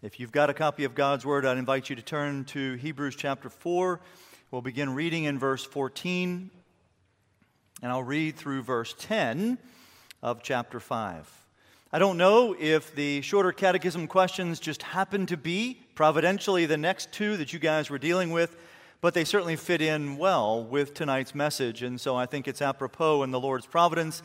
If you've got a copy of God's Word, I'd invite you to turn to Hebrews chapter 4. We'll begin reading in verse 14, and I'll read through verse 10 of chapter 5. I don't know if the shorter catechism questions just happen to be providentially the next two that you guys were dealing with, but they certainly fit in well with tonight's message. And so I think it's apropos in the Lord's providence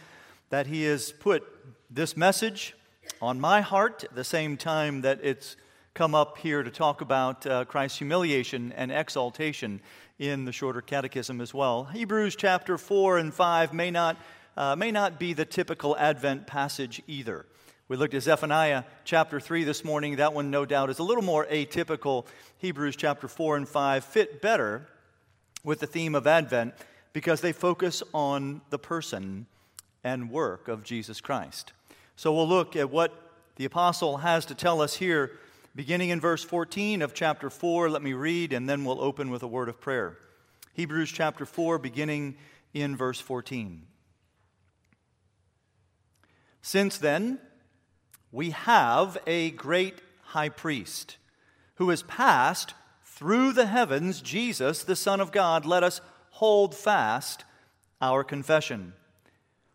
that He has put this message on my heart at the same time that it's come up here to talk about uh, Christ's humiliation and exaltation in the shorter catechism as well. Hebrews chapter 4 and 5 may not, uh, may not be the typical Advent passage either. We looked at Zephaniah chapter 3 this morning. That one, no doubt, is a little more atypical. Hebrews chapter 4 and 5 fit better with the theme of Advent because they focus on the person and work of Jesus Christ. So we'll look at what the apostle has to tell us here Beginning in verse 14 of chapter 4, let me read, and then we'll open with a word of prayer. Hebrews chapter 4, beginning in verse 14. Since then, we have a great high priest who has passed through the heavens, Jesus, the Son of God. Let us hold fast our confession.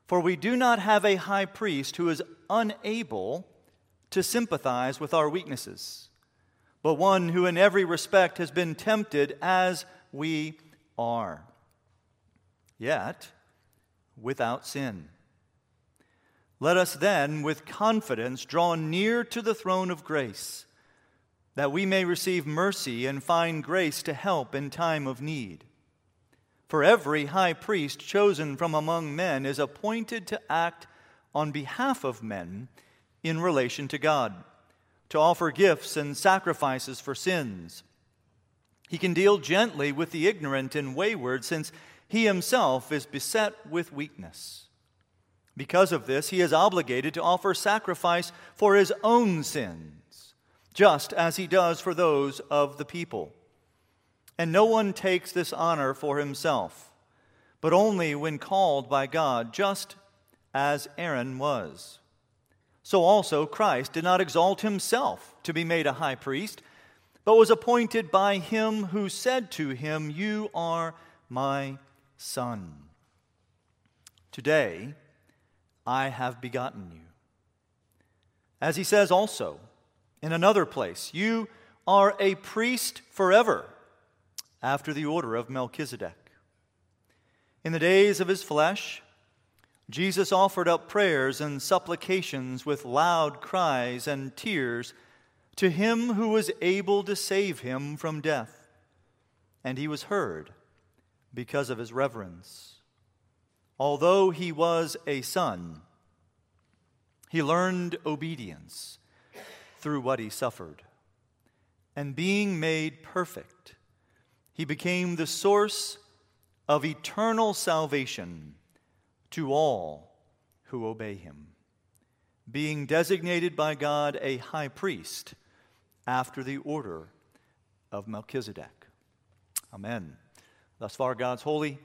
For we do not have a high priest who is unable to sympathize with our weaknesses, but one who in every respect has been tempted as we are, yet without sin. Let us then, with confidence, draw near to the throne of grace, that we may receive mercy and find grace to help in time of need. For every high priest chosen from among men is appointed to act on behalf of men in relation to God, to offer gifts and sacrifices for sins. He can deal gently with the ignorant and wayward, since he himself is beset with weakness. Because of this, he is obligated to offer sacrifice for his own sins, just as he does for those of the people. And no one takes this honor for himself, but only when called by God, just as Aaron was. So also Christ did not exalt himself to be made a high priest, but was appointed by him who said to him, You are my son. Today I have begotten you. As he says also in another place, You are a priest forever, after the order of Melchizedek. In the days of his flesh, Jesus offered up prayers and supplications with loud cries and tears to him who was able to save him from death. And he was heard because of his reverence. Although he was a son, he learned obedience through what he suffered. And being made perfect, he became the source of eternal salvation to all who obey him, being designated by God a high priest after the order of Melchizedek. Amen. Thus far, God's holy,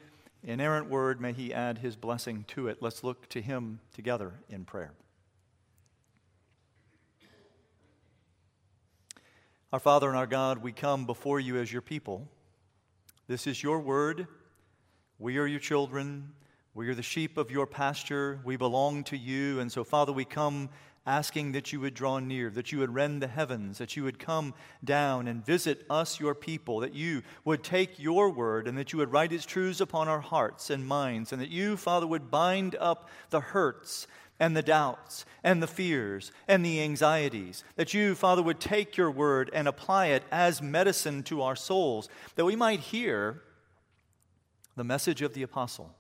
inerrant word, may he add his blessing to it. Let's look to him together in prayer. Our Father and our God, we come before you as your people. This is your word. We are your children. We are the sheep of your pasture. We belong to you. And so, Father, we come asking that you would draw near, that you would rend the heavens, that you would come down and visit us, your people, that you would take your word and that you would write its truths upon our hearts and minds, and that you, Father, would bind up the hurts and the doubts and the fears and the anxieties, that you, Father, would take your word and apply it as medicine to our souls, that we might hear the message of the apostle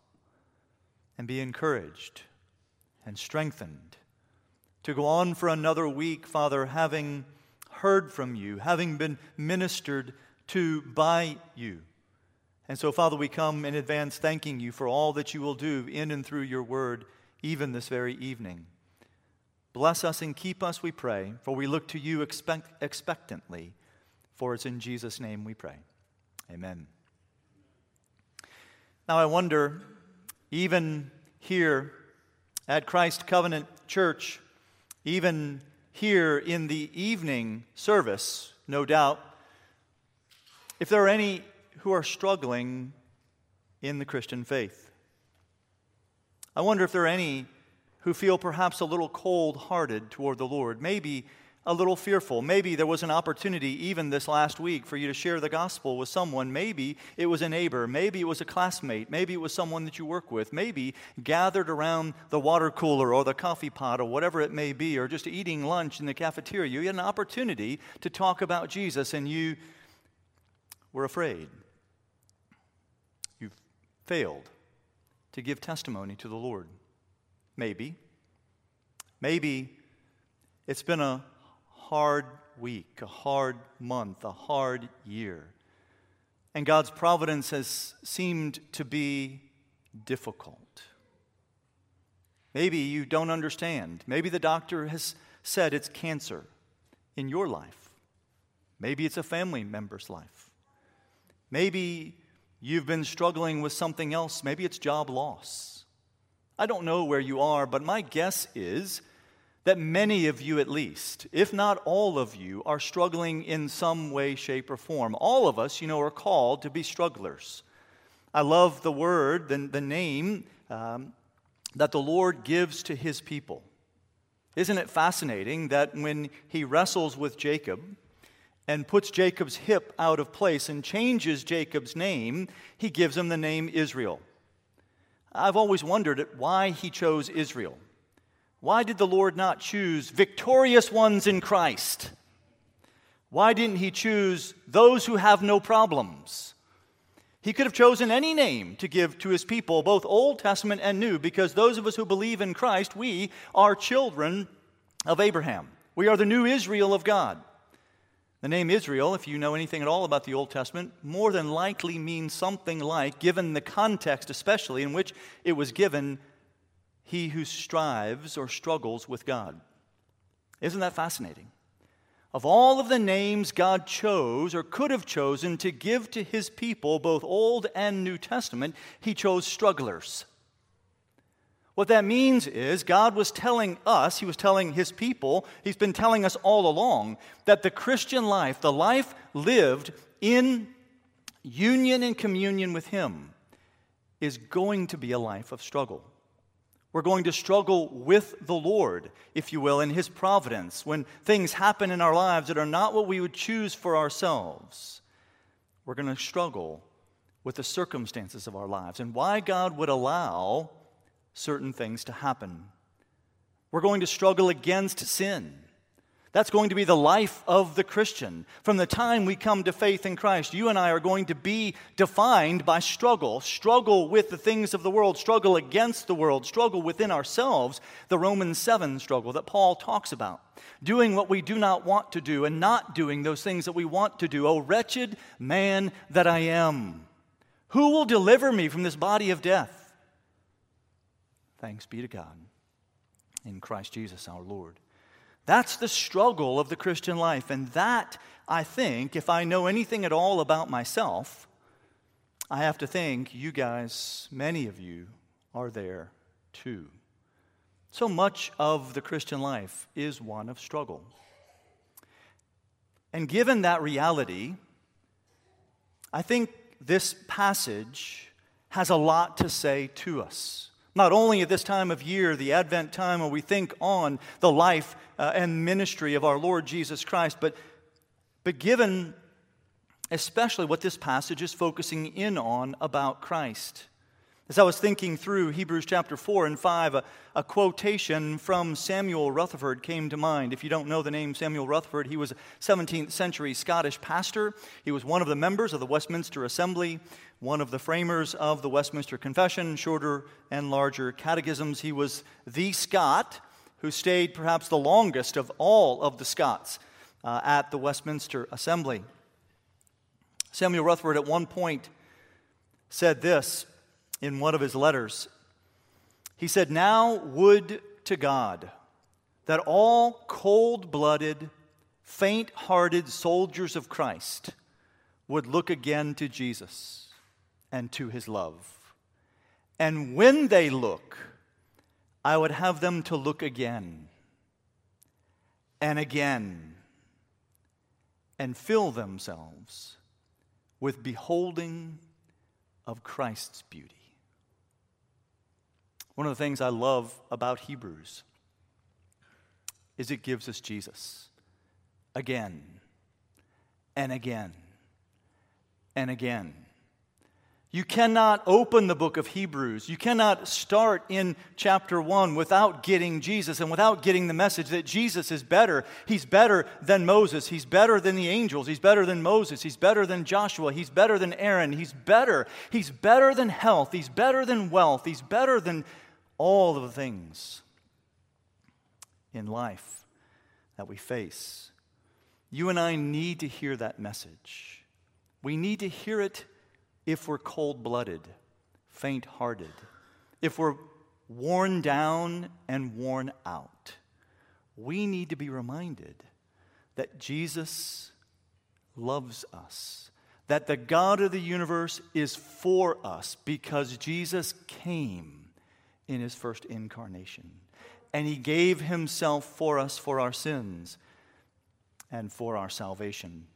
and be encouraged and strengthened to go on for another week, Father, having heard from you, having been ministered to by you. And so, Father, we come in advance thanking you for all that you will do in and through your word, even this very evening. Bless us and keep us, we pray, for we look to you expect, expectantly. For it's in Jesus' name we pray. Amen. Now, I wonder even here at Christ Covenant Church, even here in the evening service, no doubt, if there are any who are struggling in the Christian faith. I wonder if there are any who feel perhaps a little cold hearted toward the Lord, maybe a little fearful. Maybe there was an opportunity even this last week for you to share the gospel with someone. Maybe it was a neighbor. Maybe it was a classmate. Maybe it was someone that you work with. Maybe gathered around the water cooler or the coffee pot or whatever it may be, or just eating lunch in the cafeteria. You had an opportunity to talk about Jesus and you were afraid. You failed to give testimony to the Lord. Maybe. Maybe it's been a hard week, a hard month, a hard year. And God's providence has seemed to be difficult. Maybe you don't understand. Maybe the doctor has said it's cancer in your life. Maybe it's a family member's life. Maybe you've been struggling with something else. Maybe it's job loss. I don't know where you are, but my guess is that many of you, at least, if not all of you, are struggling in some way, shape, or form. All of us, you know, are called to be strugglers. I love the word, the, the name um, that the Lord gives to his people. Isn't it fascinating that when he wrestles with Jacob and puts Jacob's hip out of place and changes Jacob's name, he gives him the name Israel? I've always wondered why he chose Israel. Why did the Lord not choose victorious ones in Christ? Why didn't He choose those who have no problems? He could have chosen any name to give to His people, both Old Testament and New, because those of us who believe in Christ, we are children of Abraham. We are the new Israel of God. The name Israel, if you know anything at all about the Old Testament, more than likely means something like, given the context especially in which it was given, he who strives or struggles with God. Isn't that fascinating? Of all of the names God chose or could have chosen to give to his people, both Old and New Testament, he chose strugglers. What that means is God was telling us, he was telling his people, he's been telling us all along that the Christian life, the life lived in union and communion with him, is going to be a life of struggle. We're going to struggle with the Lord, if you will, in His providence when things happen in our lives that are not what we would choose for ourselves. We're going to struggle with the circumstances of our lives and why God would allow certain things to happen. We're going to struggle against sin. That's going to be the life of the Christian. From the time we come to faith in Christ, you and I are going to be defined by struggle struggle with the things of the world, struggle against the world, struggle within ourselves, the Romans 7 struggle that Paul talks about. Doing what we do not want to do and not doing those things that we want to do. Oh, wretched man that I am. Who will deliver me from this body of death? Thanks be to God in Christ Jesus our Lord. That's the struggle of the Christian life. And that, I think, if I know anything at all about myself, I have to think you guys, many of you, are there too. So much of the Christian life is one of struggle. And given that reality, I think this passage has a lot to say to us. Not only at this time of year, the Advent time, when we think on the life uh, and ministry of our Lord Jesus Christ, but, but given especially what this passage is focusing in on about Christ. As I was thinking through Hebrews chapter 4 and 5, a, a, quotation from Samuel Rutherford came to mind. If you don't know the name Samuel Rutherford, he was a 17th century Scottish pastor. He was one of the members of the Westminster Assembly one of the framers of the Westminster Confession, shorter and larger catechisms. He was the Scot who stayed perhaps the longest of all of the Scots uh, at the Westminster Assembly. Samuel Rutherford at one point said this in one of his letters. He said, Now would to God that all cold blooded, faint hearted soldiers of Christ would look again to Jesus and to his love. And when they look, I would have them to look again and again and fill themselves with beholding of Christ's beauty. One of the things I love about Hebrews is it gives us Jesus again and again and again. You cannot open the book of Hebrews. You cannot start in chapter 1 without getting Jesus and without getting the message that Jesus is better. He's better than Moses. He's better than the angels. He's better than Moses. He's better than Joshua. He's better than Aaron. He's better. He's better than health. He's better than wealth. He's better than all of the things in life that we face. You and I need to hear that message. We need to hear it if we're cold blooded, faint hearted, if we're worn down and worn out, we need to be reminded that Jesus loves us, that the God of the universe is for us because Jesus came in his first incarnation and he gave himself for us for our sins and for our salvation.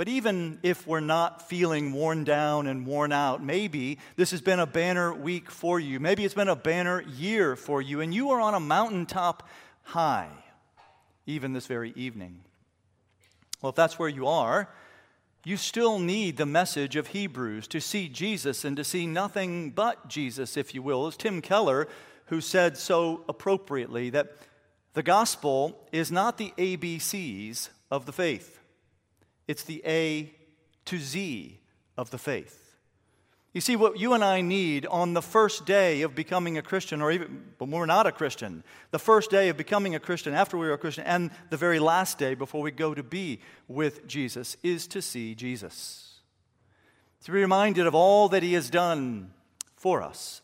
But even if we're not feeling worn down and worn out, maybe this has been a banner week for you. Maybe it's been a banner year for you, and you are on a mountaintop high, even this very evening. Well, if that's where you are, you still need the message of Hebrews to see Jesus and to see nothing but Jesus, if you will. It's Tim Keller who said so appropriately that the gospel is not the ABCs of the faith. It's the A to Z of the faith. You see, what you and I need on the first day of becoming a Christian, or even when we're not a Christian, the first day of becoming a Christian, after we are a Christian, and the very last day before we go to be with Jesus, is to see Jesus. To be reminded of all that He has done for us,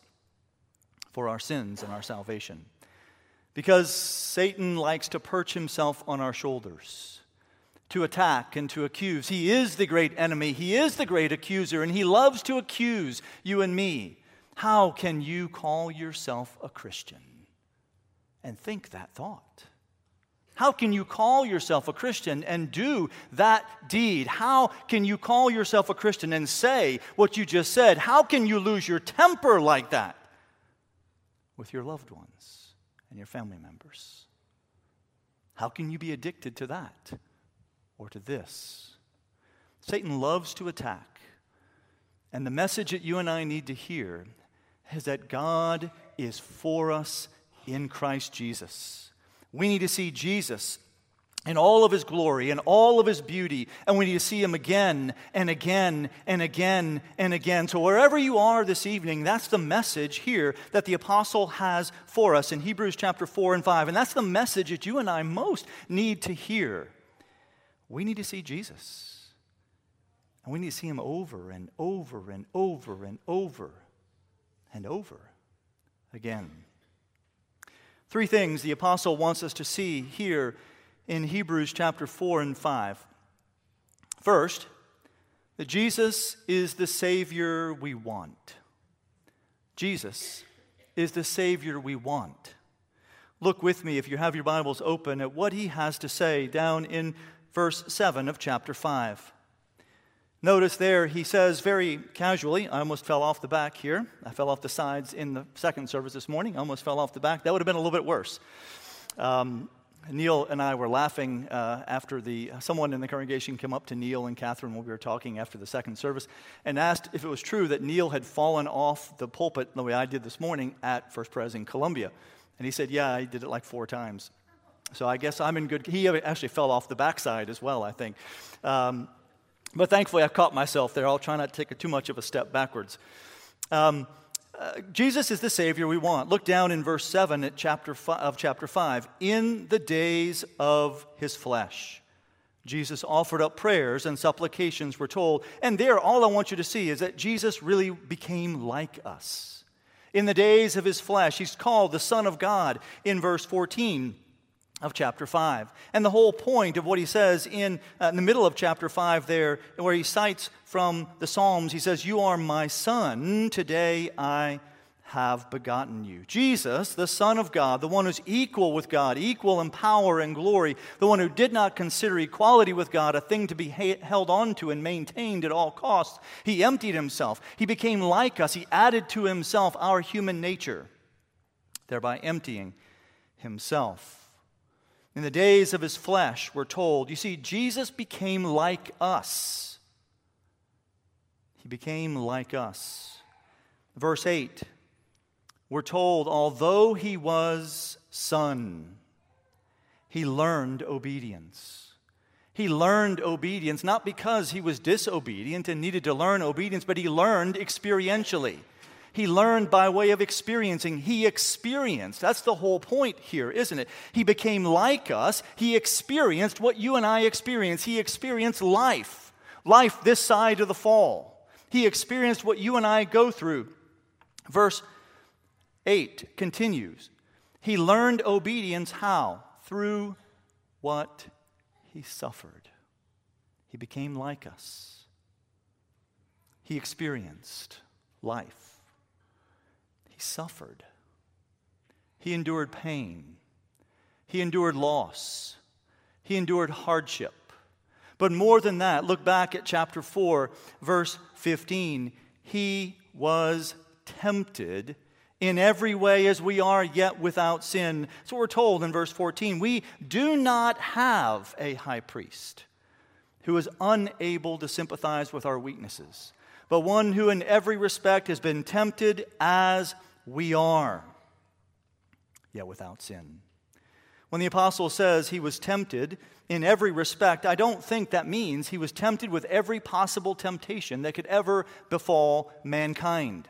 for our sins and our salvation. Because Satan likes to perch himself on our shoulders to attack and to accuse. He is the great enemy, He is the great accuser, and He loves to accuse you and me. How can you call yourself a Christian? And think that thought. How can you call yourself a Christian and do that deed? How can you call yourself a Christian and say what you just said? How can you lose your temper like that with your loved ones and your family members? How can you be addicted to that? Or to this. Satan loves to attack. And the message that you and I need to hear is that God is for us in Christ Jesus. We need to see Jesus in all of his glory and all of his beauty, and we need to see him again and again and again and again. So, wherever you are this evening, that's the message here that the apostle has for us in Hebrews chapter 4 and 5. And that's the message that you and I most need to hear. We need to see Jesus. And we need to see him over and over and over and over and over again. Three things the apostle wants us to see here in Hebrews chapter 4 and 5. First, that Jesus is the Savior we want. Jesus is the Savior we want. Look with me, if you have your Bibles open, at what he has to say down in verse 7 of chapter 5. Notice there, he says very casually, I almost fell off the back here. I fell off the sides in the second service this morning. I almost fell off the back. That would have been a little bit worse. Um, Neil and I were laughing uh, after the someone in the congregation came up to Neil and Catherine when we were talking after the second service and asked if it was true that Neil had fallen off the pulpit the way I did this morning at First Pres in Columbia. And he said, Yeah, I did it like four times. So I guess I'm in good. He actually fell off the backside as well, I think. Um, but thankfully, I caught myself there. I'll try not to take too much of a step backwards. Um, uh, Jesus is the Savior we want. Look down in verse 7 at chapter of chapter 5. In the days of his flesh, Jesus offered up prayers and supplications, we're told. And there, all I want you to see is that Jesus really became like us. In the days of his flesh, he's called the Son of God in verse 14 of chapter 5. And the whole point of what he says in, uh, in the middle of chapter 5 there, where he cites from the Psalms, he says, You are my son, today I have begotten you. Jesus, the Son of God, the one who's equal with God, equal in power and glory, the one who did not consider equality with God a thing to be held on to and maintained at all costs, he emptied himself. He became like us. He added to himself our human nature, thereby emptying himself. In the days of his flesh, we're told, you see, Jesus became like us. He became like us. Verse 8 we're told, although he was son, he learned obedience. He learned obedience not because he was disobedient and needed to learn obedience, but he learned experientially. He learned by way of experiencing. He experienced. That's the whole point here, isn't it? He became like us. He experienced what you and I experience. He experienced life, life this side of the fall. He experienced what you and I go through. Verse 8 continues. He learned obedience how? Through what he suffered. He became like us. He experienced life. He suffered. He endured pain. He endured loss. He endured hardship. But more than that, look back at chapter 4, verse 15. He was tempted in every way as we are, yet without sin. So we're told in verse 14 we do not have a high priest who is unable to sympathize with our weaknesses, but one who in every respect has been tempted as we are, yet without sin. When the apostle says he was tempted in every respect, I don't think that means he was tempted with every possible temptation that could ever befall mankind.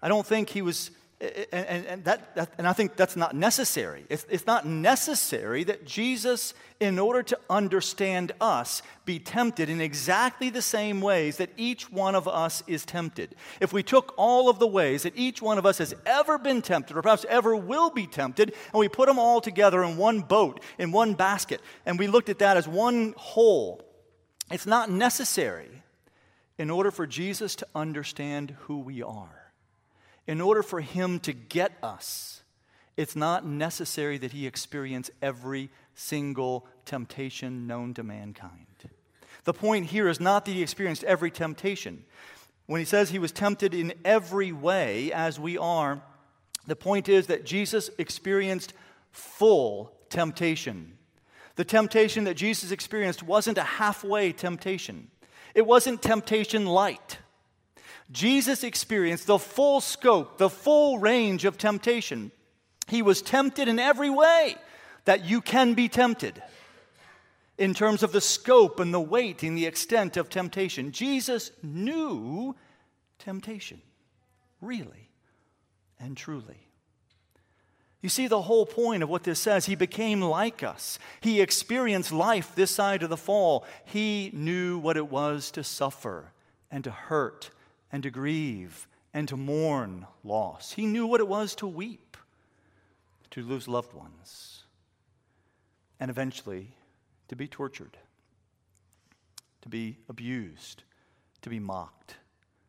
I don't think he was, and, and, that, that, and I think that's not necessary. It's, it's not necessary that Jesus, in order to understand us, be tempted in exactly the same ways that each one of us is tempted. If we took all of the ways that each one of us has ever been tempted, or perhaps ever will be tempted, and we put them all together in one boat, in one basket, and we looked at that as one whole, it's not necessary in order for Jesus to understand who we are in order for him to get us, it's not necessary that he experience every single temptation known to mankind. The point here is not that he experienced every temptation. When he says he was tempted in every way as we are, the point is that Jesus experienced full temptation. The temptation that Jesus experienced wasn't a halfway temptation, it wasn't temptation light. Jesus experienced the full scope, the full range of temptation. He was tempted in every way that you can be tempted in terms of the scope and the weight and the extent of temptation. Jesus knew temptation, really and truly. You see the whole point of what this says. He became like us. He experienced life this side of the fall. He knew what it was to suffer and to hurt and to grieve and to mourn loss. He knew what it was to weep, to lose loved ones, and eventually to be tortured, to be abused, to be mocked,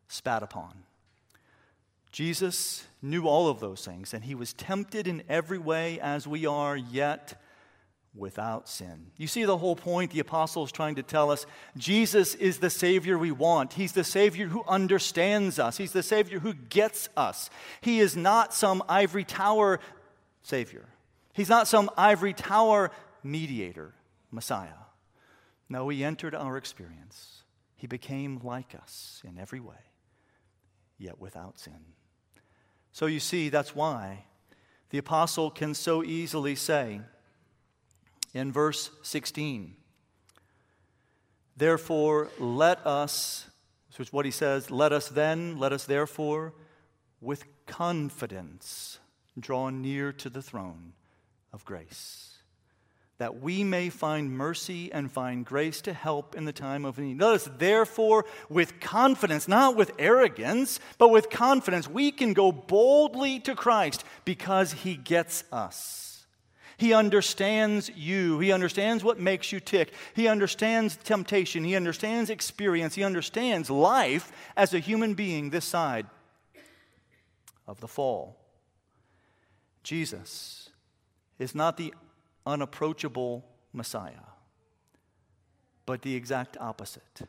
spat upon. Jesus knew all of those things, and he was tempted in every way as we are, yet without sin. You see the whole point the apostle is trying to tell us Jesus is the Savior we want. He's the Savior who understands us, He's the Savior who gets us. He is not some ivory tower Savior, He's not some ivory tower mediator, Messiah. No, He entered our experience. He became like us in every way, yet without sin. So you see, that's why the apostle can so easily say, in verse 16. Therefore, let us, which is what he says, let us then, let us therefore, with confidence, draw near to the throne of grace, that we may find mercy and find grace to help in the time of need. Let us therefore, with confidence, not with arrogance, but with confidence, we can go boldly to Christ because he gets us. He understands you. He understands what makes you tick. He understands temptation. He understands experience. He understands life as a human being this side. of the fall. Jesus is not the unapproachable Messiah, but the exact opposite.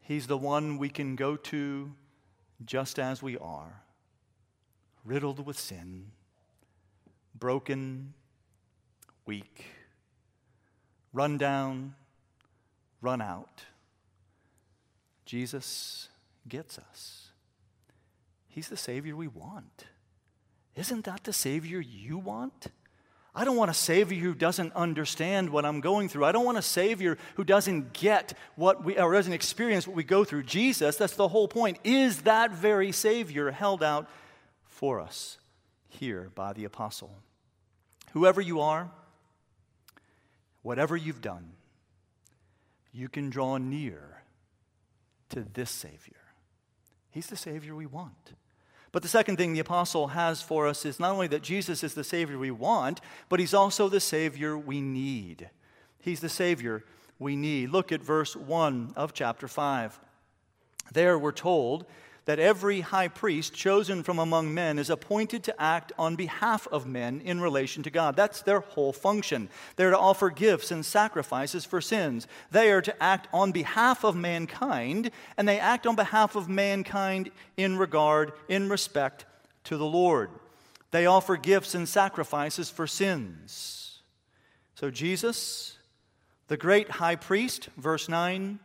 He's the one we can go to just as we are, riddled with sin, broken, weak, run down, run out. Jesus gets us. He's the Savior we want. Isn't that the Savior you want? I don't want a Savior who doesn't understand what I'm going through. I don't want a Savior who doesn't get what we, or doesn't experience what we go through. Jesus, that's the whole point, is that very Savior held out for us here by the apostle. Whoever you are, whatever you've done, you can draw near to this Savior. He's the Savior we want. But the second thing the apostle has for us is not only that Jesus is the Savior we want, but he's also the Savior we need. He's the Savior we need. Look at verse 1 of chapter 5. There we're told that every high priest chosen from among men is appointed to act on behalf of men in relation to God. That's their whole function. They're to offer gifts and sacrifices for sins. They are to act on behalf of mankind, and they act on behalf of mankind in regard, in respect to the Lord. They offer gifts and sacrifices for sins. So, Jesus, the great high priest, verse 9,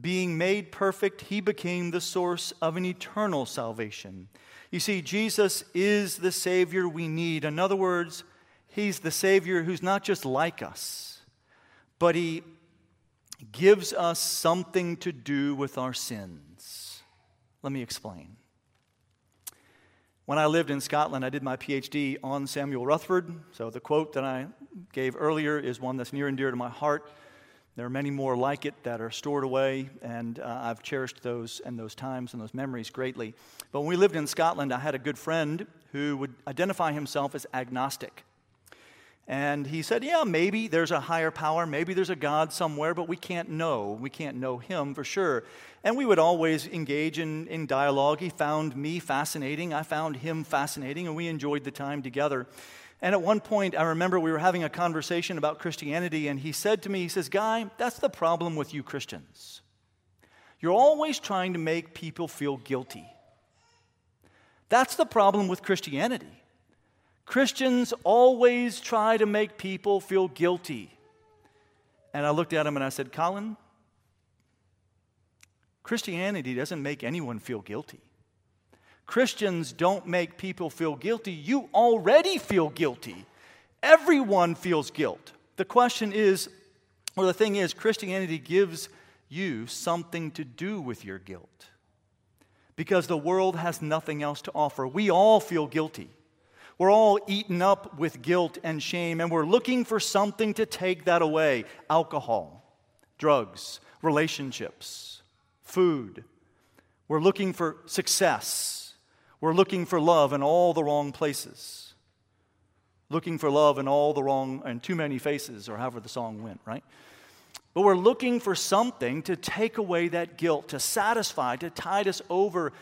being made perfect, he became the source of an eternal salvation. You see, Jesus is the Savior we need. In other words, he's the Savior who's not just like us, but he gives us something to do with our sins. Let me explain. When I lived in Scotland, I did my PhD on Samuel Rutherford. So the quote that I gave earlier is one that's near and dear to my heart. There are many more like it that are stored away, and uh, I've cherished those and those times and those memories greatly. But when we lived in Scotland, I had a good friend who would identify himself as agnostic. And he said, Yeah, maybe there's a higher power, maybe there's a God somewhere, but we can't know. We can't know him for sure. And we would always engage in, in dialogue. He found me fascinating, I found him fascinating, and we enjoyed the time together. And at one point, I remember we were having a conversation about Christianity, and he said to me, He says, Guy, that's the problem with you Christians. You're always trying to make people feel guilty. That's the problem with Christianity. Christians always try to make people feel guilty. And I looked at him and I said, Colin, Christianity doesn't make anyone feel guilty. Christians don't make people feel guilty. You already feel guilty. Everyone feels guilt. The question is, or the thing is, Christianity gives you something to do with your guilt. Because the world has nothing else to offer. We all feel guilty. We're all eaten up with guilt and shame, and we're looking for something to take that away alcohol, drugs, relationships, food. We're looking for success we're looking for love in all the wrong places. Looking for love in all the wrong, and too many faces, or however the song went, right? But we're looking for something to take away that guilt, to satisfy, to tide us over,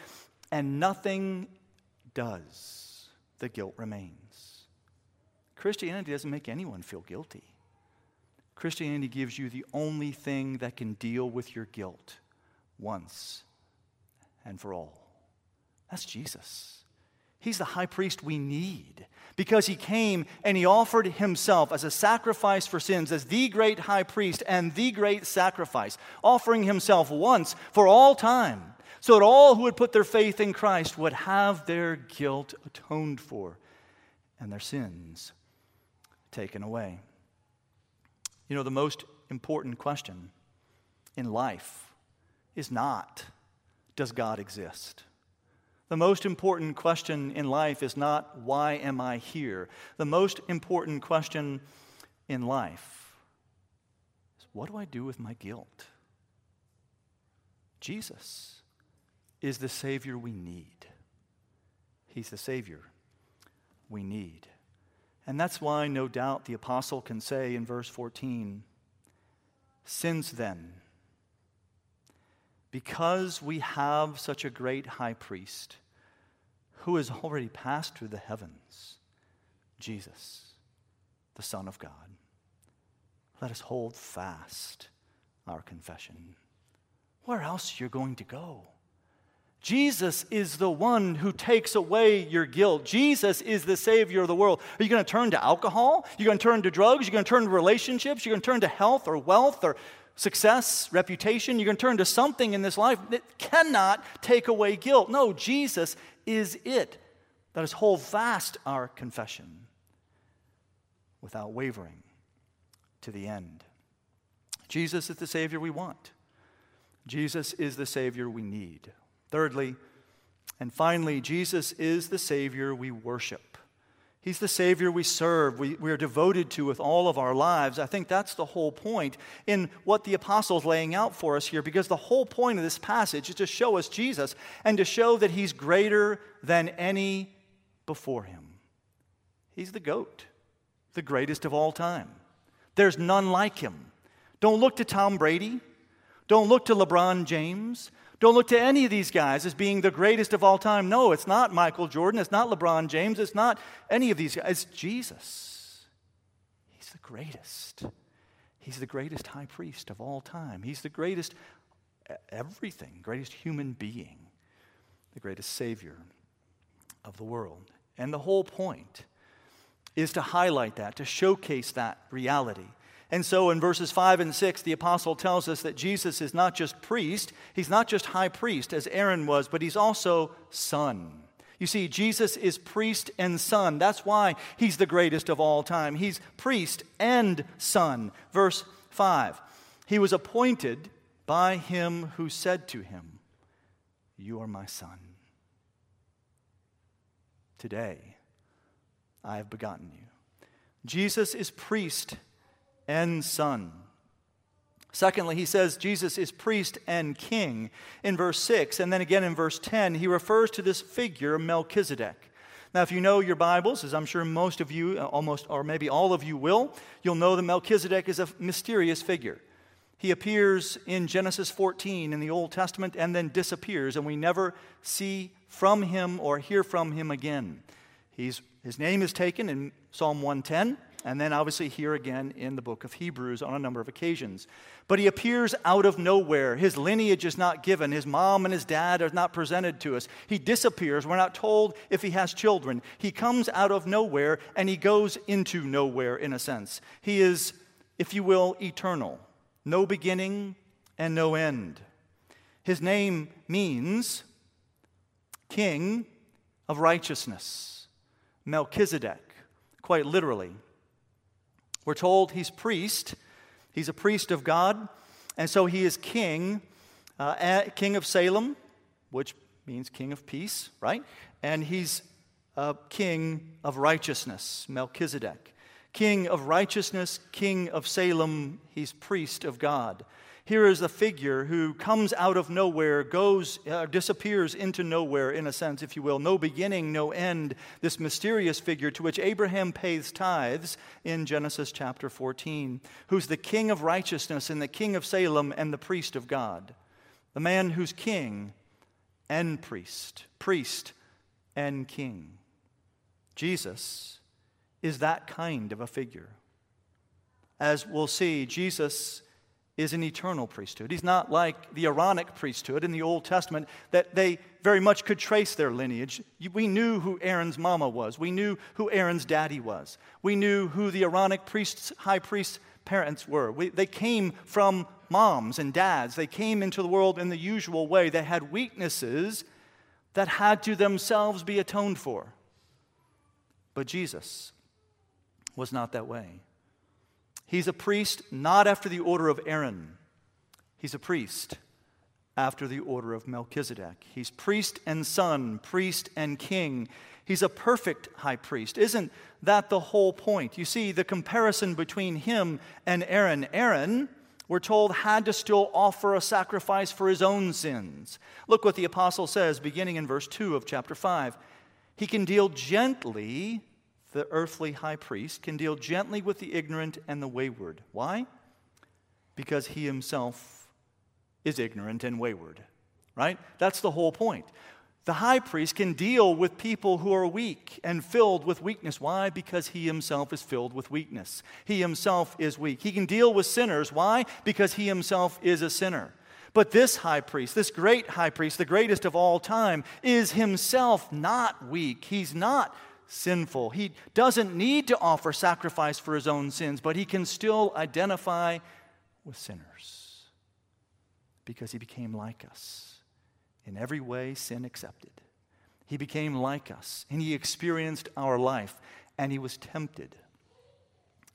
and nothing does. The guilt remains. Christianity doesn't make anyone feel guilty. Christianity gives you the only thing that can deal with your guilt once and for all. That's Jesus. He's the high priest we need because he came and he offered himself as a sacrifice for sins, as the great high priest and the great sacrifice, offering himself once for all time, so that all who would put their faith in Christ would have their guilt atoned for and their sins taken away. You know, the most important question in life is not, does God exist? The most important question in life is not, why am I here? The most important question in life is, what do I do with my guilt? Jesus is the Savior we need. He's the Savior we need. And that's why, no doubt, the apostle can say in verse 14, Since then, because we have such a great high priest who has already passed through the heavens, Jesus, the Son of God. Let us hold fast our confession. Where else are you're going to go? Jesus is the one who takes away your guilt. Jesus is the Savior of the world. Are you going to turn to alcohol? You're going to turn to drugs? You're going to turn to relationships? You're going to turn to health or wealth or success, reputation? You're going to turn to something in this life that cannot take away guilt. No, Jesus is it. Let us hold fast our confession without wavering to the end. Jesus is the Savior we want. Jesus is the Savior we need. Thirdly, and finally, Jesus is the Savior we worship. He's the Savior we serve, we, we are devoted to with all of our lives. I think that's the whole point in what the apostle's laying out for us here, because the whole point of this passage is to show us Jesus and to show that He's greater than any before Him. He's the GOAT, the greatest of all time. There's none like Him. Don't look to Tom Brady. Don't look to LeBron James. Don't look to any of these guys as being the greatest of all time. No, it's not Michael Jordan. It's not LeBron James. It's not any of these guys. It's Jesus. He's the greatest. He's the greatest high priest of all time. He's the greatest everything, greatest human being, the greatest Savior of the world. And the whole point is to highlight that, to showcase that reality. And so in verses 5 and 6, the apostle tells us that Jesus is not just priest, he's not just high priest as Aaron was, but he's also son. You see, Jesus is priest and son. That's why he's the greatest of all time. He's priest and son. Verse 5 He was appointed by him who said to him, You are my son. Today I have begotten you. Jesus is priest and Son. Secondly, he says Jesus is priest and king in verse 6. And then again in verse 10, he refers to this figure, Melchizedek. Now, if you know your Bibles, as I'm sure most of you, uh, almost, or maybe all of you will, you'll know that Melchizedek is a mysterious figure. He appears in Genesis 14 in the Old Testament and then disappears, and we never see from him or hear from him again. He's, his name is taken in Psalm 110 and then obviously here again in the book of Hebrews on a number of occasions. But he appears out of nowhere. His lineage is not given. His mom and his dad are not presented to us. He disappears. We're not told if he has children. He comes out of nowhere and he goes into nowhere in a sense. He is, if you will, eternal. No beginning and no end. His name means King of Righteousness, Melchizedek, quite literally. We're told he's priest. He's a priest of God. And so he is king, uh, king of Salem, which means king of peace, right? And he's king of righteousness, Melchizedek. King of righteousness, king of Salem, he's priest of God. Here is a figure who comes out of nowhere, goes, uh, disappears into nowhere, in a sense, if you will. No beginning, no end. This mysterious figure to which Abraham pays tithes in Genesis chapter 14, who's the king of righteousness and the king of Salem and the priest of God. The man who's king and priest, priest and king. Jesus is that kind of a figure. As we'll see, Jesus is an eternal priesthood. He's not like the Aaronic priesthood in the Old Testament that they very much could trace their lineage. We knew who Aaron's mama was. We knew who Aaron's daddy was. We knew who the Aaronic priests, high priest's parents were. We, they came from moms and dads. They came into the world in the usual way. They had weaknesses that had to themselves be atoned for. But Jesus was not that way. He's a priest not after the order of Aaron, he's a priest after the order of Melchizedek. He's priest and son, priest and king. He's a perfect high priest. Isn't that the whole point? You see, the comparison between him and Aaron. Aaron, we're told, had to still offer a sacrifice for his own sins. Look what the apostle says, beginning in verse 2 of chapter 5. He can deal gently the earthly high priest, can deal gently with the ignorant and the wayward. Why? Because he himself is ignorant and wayward, right? That's the whole point. The high priest can deal with people who are weak and filled with weakness. Why? Because he himself is filled with weakness. He himself is weak. He can deal with sinners. Why? Because he himself is a sinner. But this high priest, this great high priest, the greatest of all time, is himself not weak. He's not sinful. He doesn't need to offer sacrifice for his own sins, but he can still identify with sinners because he became like us in every way, sin accepted. He became like us, and he experienced our life, and he was tempted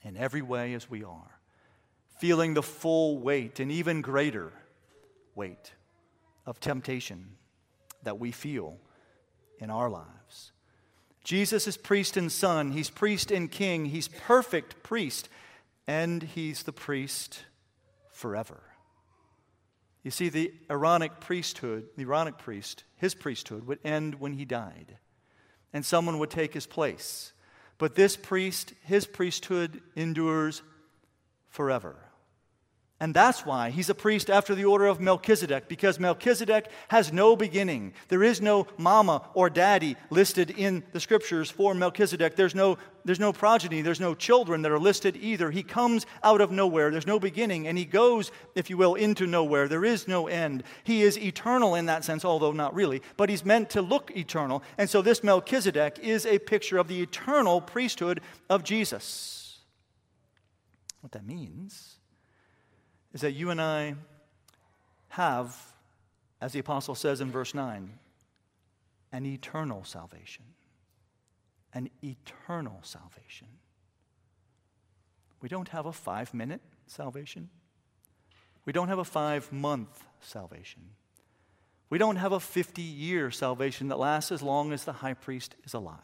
in every way as we are, feeling the full weight and even greater weight of temptation that we feel in our lives. Jesus is priest and son, he's priest and king, he's perfect priest, and he's the priest forever. You see, the Aaronic priesthood, the Aaronic priest, his priesthood would end when he died, and someone would take his place. But this priest, his priesthood endures forever. And that's why he's a priest after the order of Melchizedek, because Melchizedek has no beginning. There is no mama or daddy listed in the scriptures for Melchizedek. There's no, there's no progeny, there's no children that are listed either. He comes out of nowhere, there's no beginning, and he goes, if you will, into nowhere. There is no end. He is eternal in that sense, although not really, but he's meant to look eternal. And so this Melchizedek is a picture of the eternal priesthood of Jesus. What that means is that you and I have, as the apostle says in verse 9, an eternal salvation. An eternal salvation. We don't have a five minute salvation. We don't have a five month salvation. We don't have a 50 year salvation that lasts as long as the high priest is alive.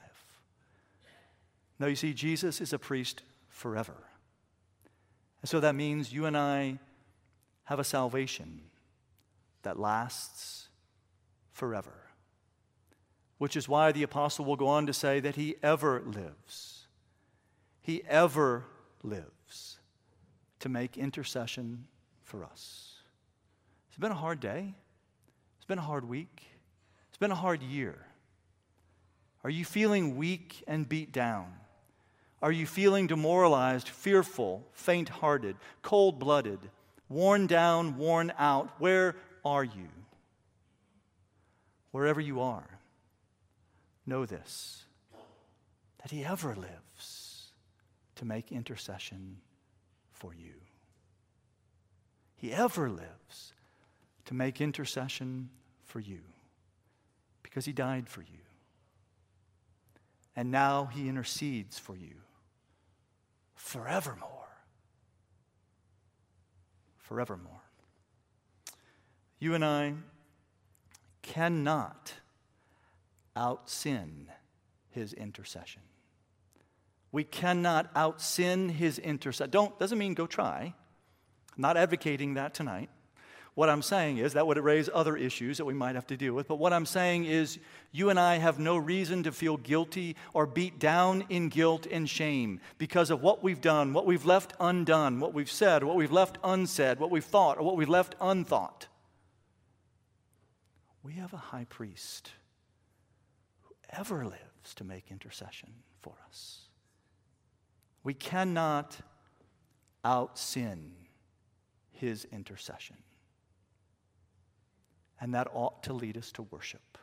No, you see, Jesus is a priest forever. And so that means you and I have a salvation that lasts forever. Which is why the apostle will go on to say that he ever lives. He ever lives to make intercession for us. It's been a hard day. It's been a hard week. It's been a hard year. Are you feeling weak and beat down? Are you feeling demoralized, fearful, faint hearted, cold blooded? Worn down, worn out, where are you? Wherever you are, know this that He ever lives to make intercession for you. He ever lives to make intercession for you because He died for you. And now He intercedes for you forevermore forevermore. You and I cannot out sin his intercession. We cannot out sin his intercession. Don't doesn't mean go try. I'm not advocating that tonight. What I'm saying is that would raise other issues that we might have to deal with. But what I'm saying is, you and I have no reason to feel guilty or beat down in guilt and shame because of what we've done, what we've left undone, what we've said, what we've left unsaid, what we've thought, or what we've left unthought. We have a high priest who ever lives to make intercession for us. We cannot out sin his intercession. And that ought to lead us to worship.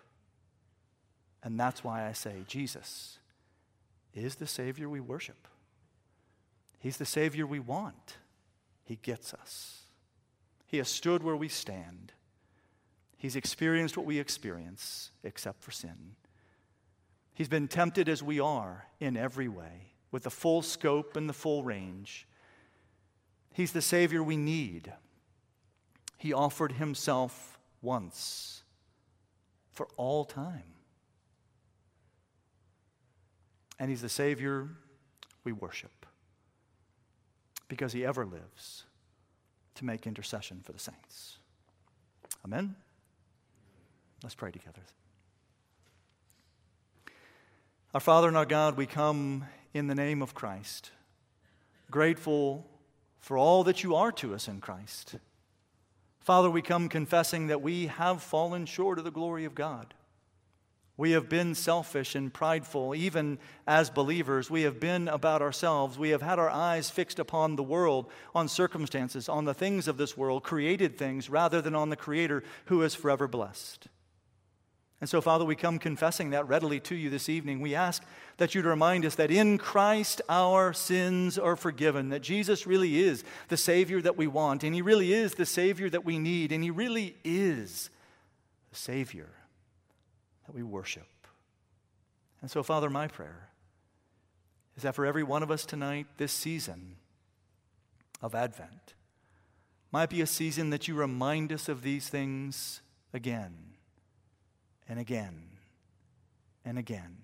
And that's why I say Jesus is the Savior we worship. He's the Savior we want. He gets us. He has stood where we stand. He's experienced what we experience, except for sin. He's been tempted as we are in every way, with the full scope and the full range. He's the Savior we need. He offered Himself once for all time. And He's the Savior we worship because He ever lives to make intercession for the saints. Amen? Let's pray together. Our Father and our God, we come in the name of Christ, grateful for all that you are to us in Christ. Father, we come confessing that we have fallen short of the glory of God. We have been selfish and prideful, even as believers. We have been about ourselves. We have had our eyes fixed upon the world, on circumstances, on the things of this world, created things, rather than on the Creator who is forever blessed. And so, Father, we come confessing that readily to you this evening. We ask that you to remind us that in Christ our sins are forgiven, that Jesus really is the Savior that we want, and He really is the Savior that we need, and He really is the Savior that we worship. And so, Father, my prayer is that for every one of us tonight, this season of Advent might be a season that you remind us of these things again and again and again.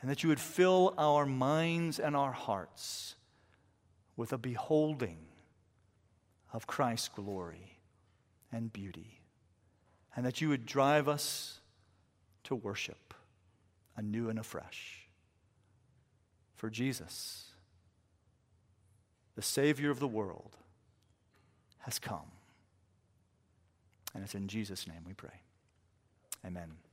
And that you would fill our minds and our hearts with a beholding of Christ's glory and beauty. And that you would drive us to worship anew and afresh. For Jesus, the Savior of the world, has come. And it's in Jesus' name we pray. Amen.